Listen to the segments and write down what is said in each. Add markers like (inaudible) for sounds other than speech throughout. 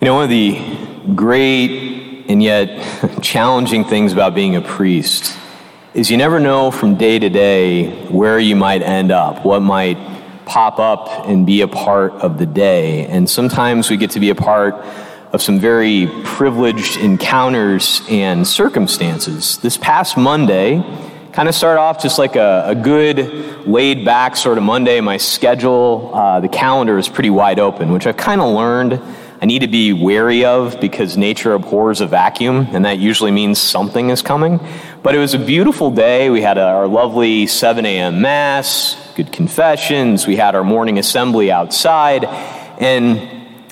You know, one of the great and yet (laughs) challenging things about being a priest is you never know from day to day where you might end up, what might pop up and be a part of the day. And sometimes we get to be a part of some very privileged encounters and circumstances. This past Monday, kind of started off just like a, a good laid back sort of Monday. My schedule, uh, the calendar is pretty wide open, which I've kind of learned I need to be wary of because nature abhors a vacuum, and that usually means something is coming. But it was a beautiful day. We had our lovely 7 a.m. Mass, good confessions. We had our morning assembly outside. And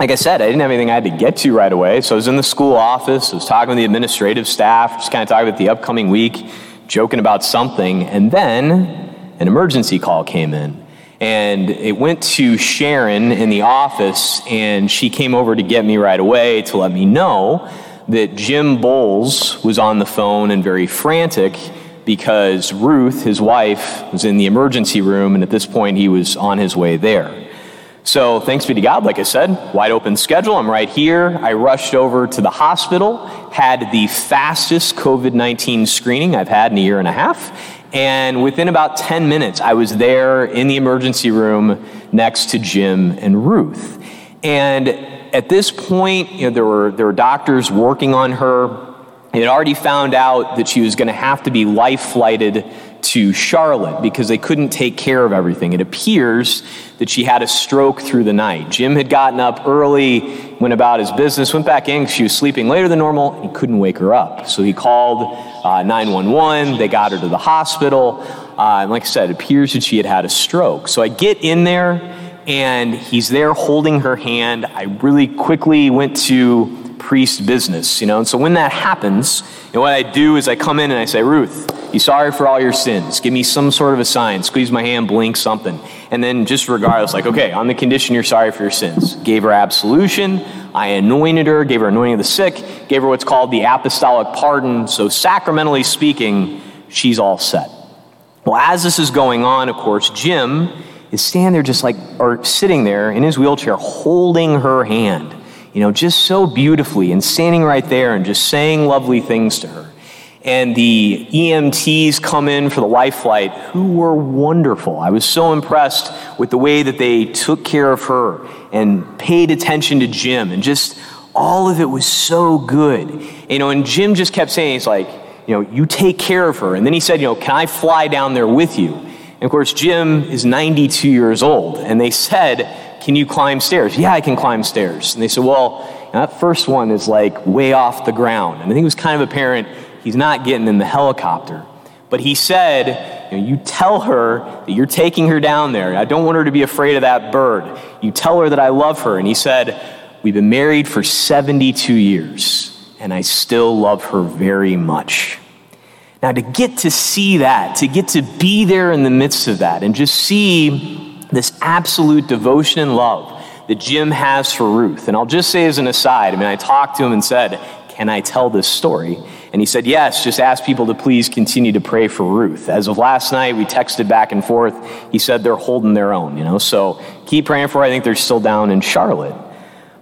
like I said, I didn't have anything I had to get to right away. So I was in the school office, I was talking with the administrative staff, just kind of talking about the upcoming week, joking about something. And then an emergency call came in and it went to Sharon in the office, and she came over to get me right away to let me know that Jim Bowles was on the phone and very frantic because Ruth, his wife, was in the emergency room, and at this point he was on his way there. So, thanks be to God, like I said, wide open schedule. I'm right here. I rushed over to the hospital, had the fastest COVID 19 screening I've had in a year and a half, and within about 10 minutes, I was there in the emergency room next to Jim and Ruth. And at this point, you know, there were, there were doctors working on her. They had already found out that she was going to have to be life flighted to Charlotte because they couldn't take care of everything. It appears that she had a stroke through the night. Jim had gotten up early, went about his business, went back in. She was sleeping later than normal. He couldn't wake her up. So he called uh, 911. They got her to the hospital. Uh, and like I said, it appears that she had had a stroke. So I get in there, and he's there holding her hand. I really quickly went to priest business, you know. And so when that happens, you know, what I do is I come in and I say, Ruth, you sorry for all your sins. Give me some sort of a sign. Squeeze my hand, blink something. And then just regardless, like, okay, on the condition you're sorry for your sins. Gave her absolution. I anointed her, gave her anointing of the sick, gave her what's called the apostolic pardon. So sacramentally speaking, she's all set. Well, as this is going on, of course, Jim is standing there just like, or sitting there in his wheelchair holding her hand, you know, just so beautifully and standing right there and just saying lovely things to her and the EMTs come in for the life flight, who were wonderful. I was so impressed with the way that they took care of her and paid attention to Jim, and just all of it was so good. You know, and Jim just kept saying, he's like, you know, you take care of her. And then he said, you know, can I fly down there with you? And of course, Jim is 92 years old, and they said, can you climb stairs? Yeah, I can climb stairs. And they said, well, that first one is like way off the ground. And I think it was kind of apparent he's not getting in the helicopter. But he said, you, know, you tell her that you're taking her down there. I don't want her to be afraid of that bird. You tell her that I love her. And he said, We've been married for 72 years, and I still love her very much. Now, to get to see that, to get to be there in the midst of that, and just see this absolute devotion and love that Jim has for Ruth. And I'll just say as an aside, I mean, I talked to him and said, Can I tell this story? And he said, Yes, just ask people to please continue to pray for Ruth. As of last night, we texted back and forth. He said they're holding their own, you know, so keep praying for her. I think they're still down in Charlotte.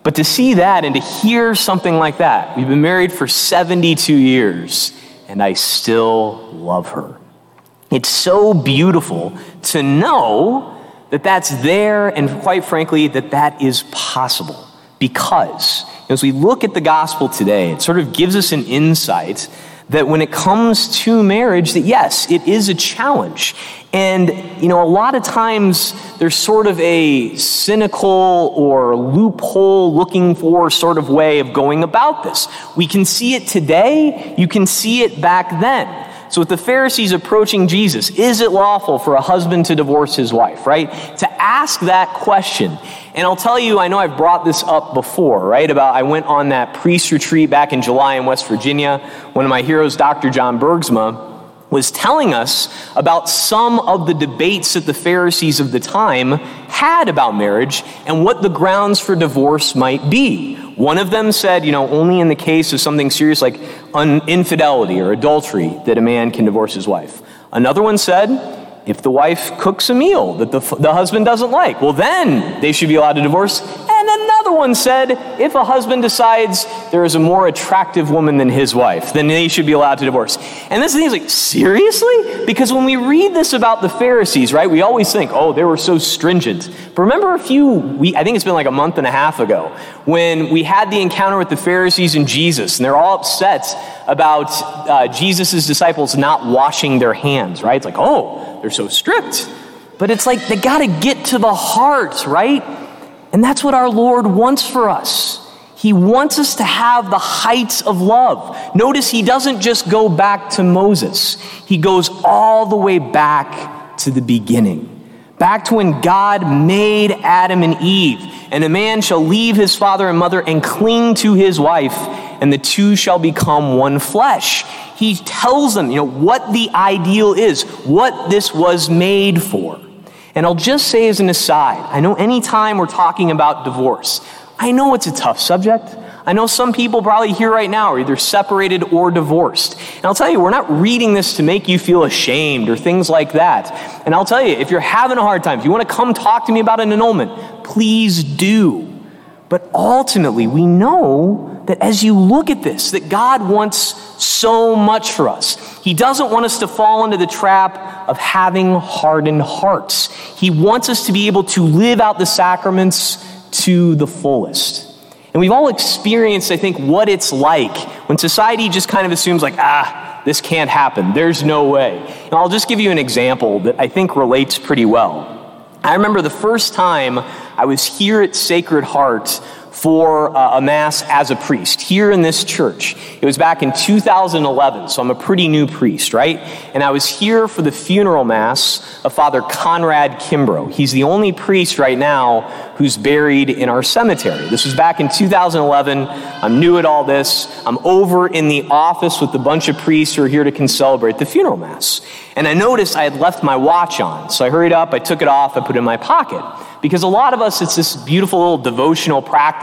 But to see that and to hear something like that, we've been married for 72 years, and I still love her. It's so beautiful to know that that's there, and quite frankly, that that is possible because as we look at the gospel today, it sort of gives us an insight that when it comes to marriage that yes it is a challenge. And you know a lot of times there's sort of a cynical or loophole looking for sort of way of going about this. We can see it today. You can see it back then so, with the Pharisees approaching Jesus, is it lawful for a husband to divorce his wife, right? To ask that question. And I'll tell you, I know I've brought this up before, right? About I went on that priest retreat back in July in West Virginia. One of my heroes, Dr. John Bergsma, was telling us about some of the debates that the Pharisees of the time had about marriage and what the grounds for divorce might be. One of them said, you know, only in the case of something serious like un- infidelity or adultery that a man can divorce his wife. Another one said, if the wife cooks a meal that the, the husband doesn't like, well, then they should be allowed to divorce. Another one said, if a husband decides there is a more attractive woman than his wife, then they should be allowed to divorce. And this thing is like, seriously? Because when we read this about the Pharisees, right, we always think, oh, they were so stringent. But remember a few, we, I think it's been like a month and a half ago, when we had the encounter with the Pharisees and Jesus, and they're all upset about uh, Jesus' disciples not washing their hands, right? It's like, oh, they're so strict. But it's like they got to get to the heart, right? And that's what our Lord wants for us. He wants us to have the heights of love. Notice he doesn't just go back to Moses, he goes all the way back to the beginning. Back to when God made Adam and Eve. And a man shall leave his father and mother and cling to his wife, and the two shall become one flesh. He tells them, you know, what the ideal is, what this was made for. And I'll just say as an aside, I know anytime we're talking about divorce, I know it's a tough subject. I know some people probably here right now are either separated or divorced. And I'll tell you, we're not reading this to make you feel ashamed or things like that. And I'll tell you, if you're having a hard time, if you want to come talk to me about an annulment, please do. But ultimately, we know that as you look at this, that God wants so much for us. He doesn't want us to fall into the trap of having hardened hearts. He wants us to be able to live out the sacraments to the fullest. And we've all experienced, I think, what it's like when society just kind of assumes, like, ah, this can't happen. There's no way. And I'll just give you an example that I think relates pretty well. I remember the first time I was here at Sacred Heart for uh, a Mass as a priest here in this church. It was back in 2011, so I'm a pretty new priest, right? And I was here for the funeral Mass of Father Conrad Kimbrough. He's the only priest right now who's buried in our cemetery. This was back in 2011. I'm new at all this. I'm over in the office with a bunch of priests who are here to celebrate the funeral Mass. And I noticed I had left my watch on, so I hurried up, I took it off, I put it in my pocket. Because a lot of us, it's this beautiful little devotional practice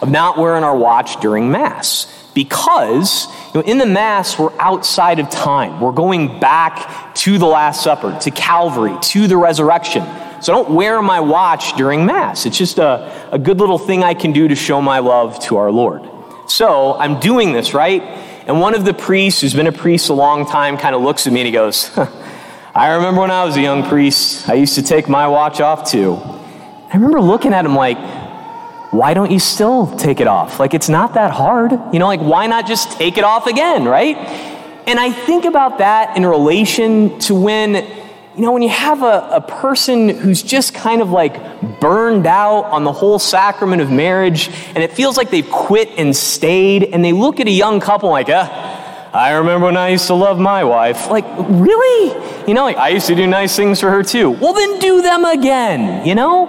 of not wearing our watch during Mass. Because you know, in the Mass, we're outside of time. We're going back to the Last Supper, to Calvary, to the resurrection. So I don't wear my watch during Mass. It's just a, a good little thing I can do to show my love to our Lord. So I'm doing this, right? And one of the priests, who's been a priest a long time, kind of looks at me and he goes, (laughs) I remember when I was a young priest, I used to take my watch off too. I remember looking at him like, why don't you still take it off? Like, it's not that hard. You know, like, why not just take it off again, right? And I think about that in relation to when, you know, when you have a, a person who's just kind of like burned out on the whole sacrament of marriage, and it feels like they've quit and stayed, and they look at a young couple like, uh, I remember when I used to love my wife. Like, really? You know, like, I used to do nice things for her too. Well, then do them again, you know?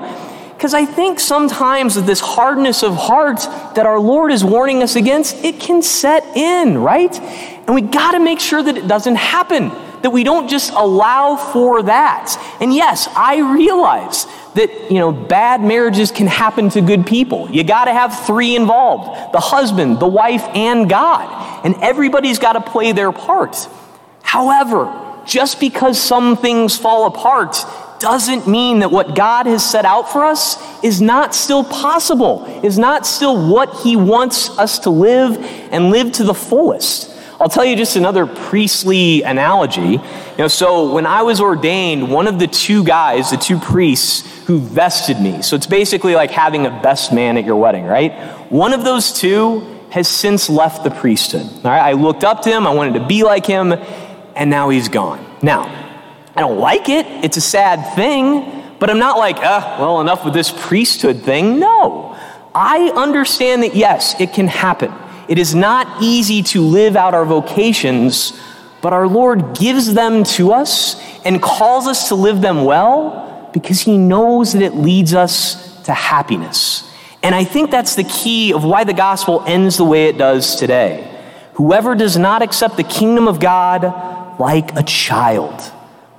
Because I think sometimes this hardness of heart that our Lord is warning us against, it can set in, right? And we got to make sure that it doesn't happen, that we don't just allow for that. And yes, I realize that, you know, bad marriages can happen to good people. You got to have three involved the husband, the wife, and God. And everybody's got to play their part. However, just because some things fall apart doesn't mean that what God has set out for us is not still possible, is not still what He wants us to live and live to the fullest. I'll tell you just another priestly analogy. You know, so when I was ordained, one of the two guys, the two priests who vested me, so it's basically like having a best man at your wedding, right? One of those two has since left the priesthood. All right, I looked up to him, I wanted to be like him, and now he's gone. Now, I don't like it. It's a sad thing. But I'm not like, ah, well, enough with this priesthood thing. No. I understand that, yes, it can happen. It is not easy to live out our vocations, but our Lord gives them to us and calls us to live them well because He knows that it leads us to happiness. And I think that's the key of why the gospel ends the way it does today. Whoever does not accept the kingdom of God like a child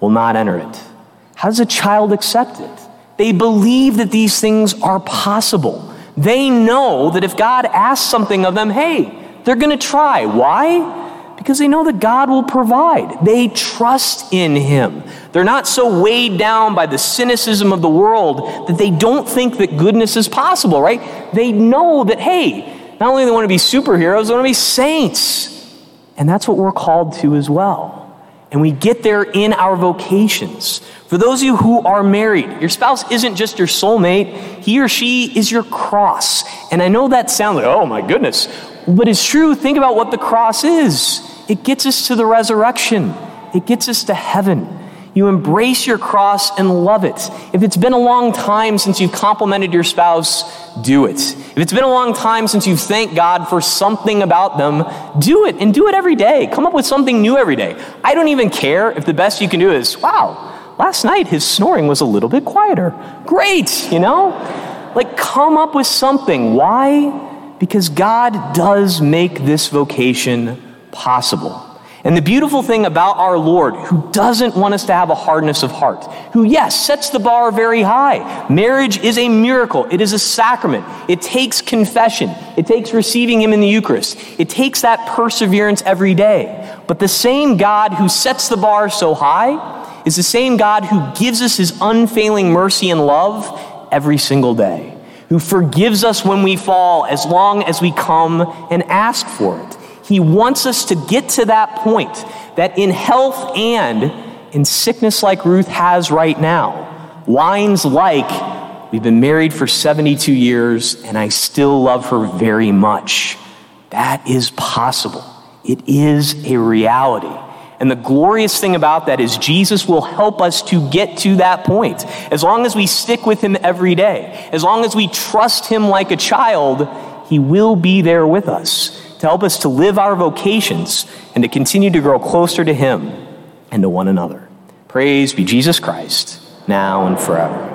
will not enter it. How does a child accept it? They believe that these things are possible. They know that if God asks something of them, hey, they're going to try. Why? Because they know that God will provide. They trust in Him. They're not so weighed down by the cynicism of the world that they don't think that goodness is possible, right? They know that, hey, not only do they want to be superheroes, they want to be saints. And that's what we're called to as well. And we get there in our vocations. For those of you who are married, your spouse isn't just your soulmate, he or she is your cross. And I know that sounds like, oh my goodness, but it's true. Think about what the cross is it gets us to the resurrection, it gets us to heaven. You embrace your cross and love it. If it's been a long time since you've complimented your spouse, do it. If it's been a long time since you've thanked God for something about them, do it and do it every day. Come up with something new every day. I don't even care if the best you can do is, wow, last night his snoring was a little bit quieter. Great, you know? Like, come up with something. Why? Because God does make this vocation possible. And the beautiful thing about our Lord, who doesn't want us to have a hardness of heart, who, yes, sets the bar very high. Marriage is a miracle, it is a sacrament. It takes confession, it takes receiving Him in the Eucharist, it takes that perseverance every day. But the same God who sets the bar so high is the same God who gives us His unfailing mercy and love every single day, who forgives us when we fall as long as we come and ask for it. He wants us to get to that point that in health and in sickness like Ruth has right now, lines like, We've been married for 72 years and I still love her very much. That is possible. It is a reality. And the glorious thing about that is Jesus will help us to get to that point. As long as we stick with him every day, as long as we trust him like a child, he will be there with us to help us to live our vocations and to continue to grow closer to Him and to one another. Praise be Jesus Christ, now and forever.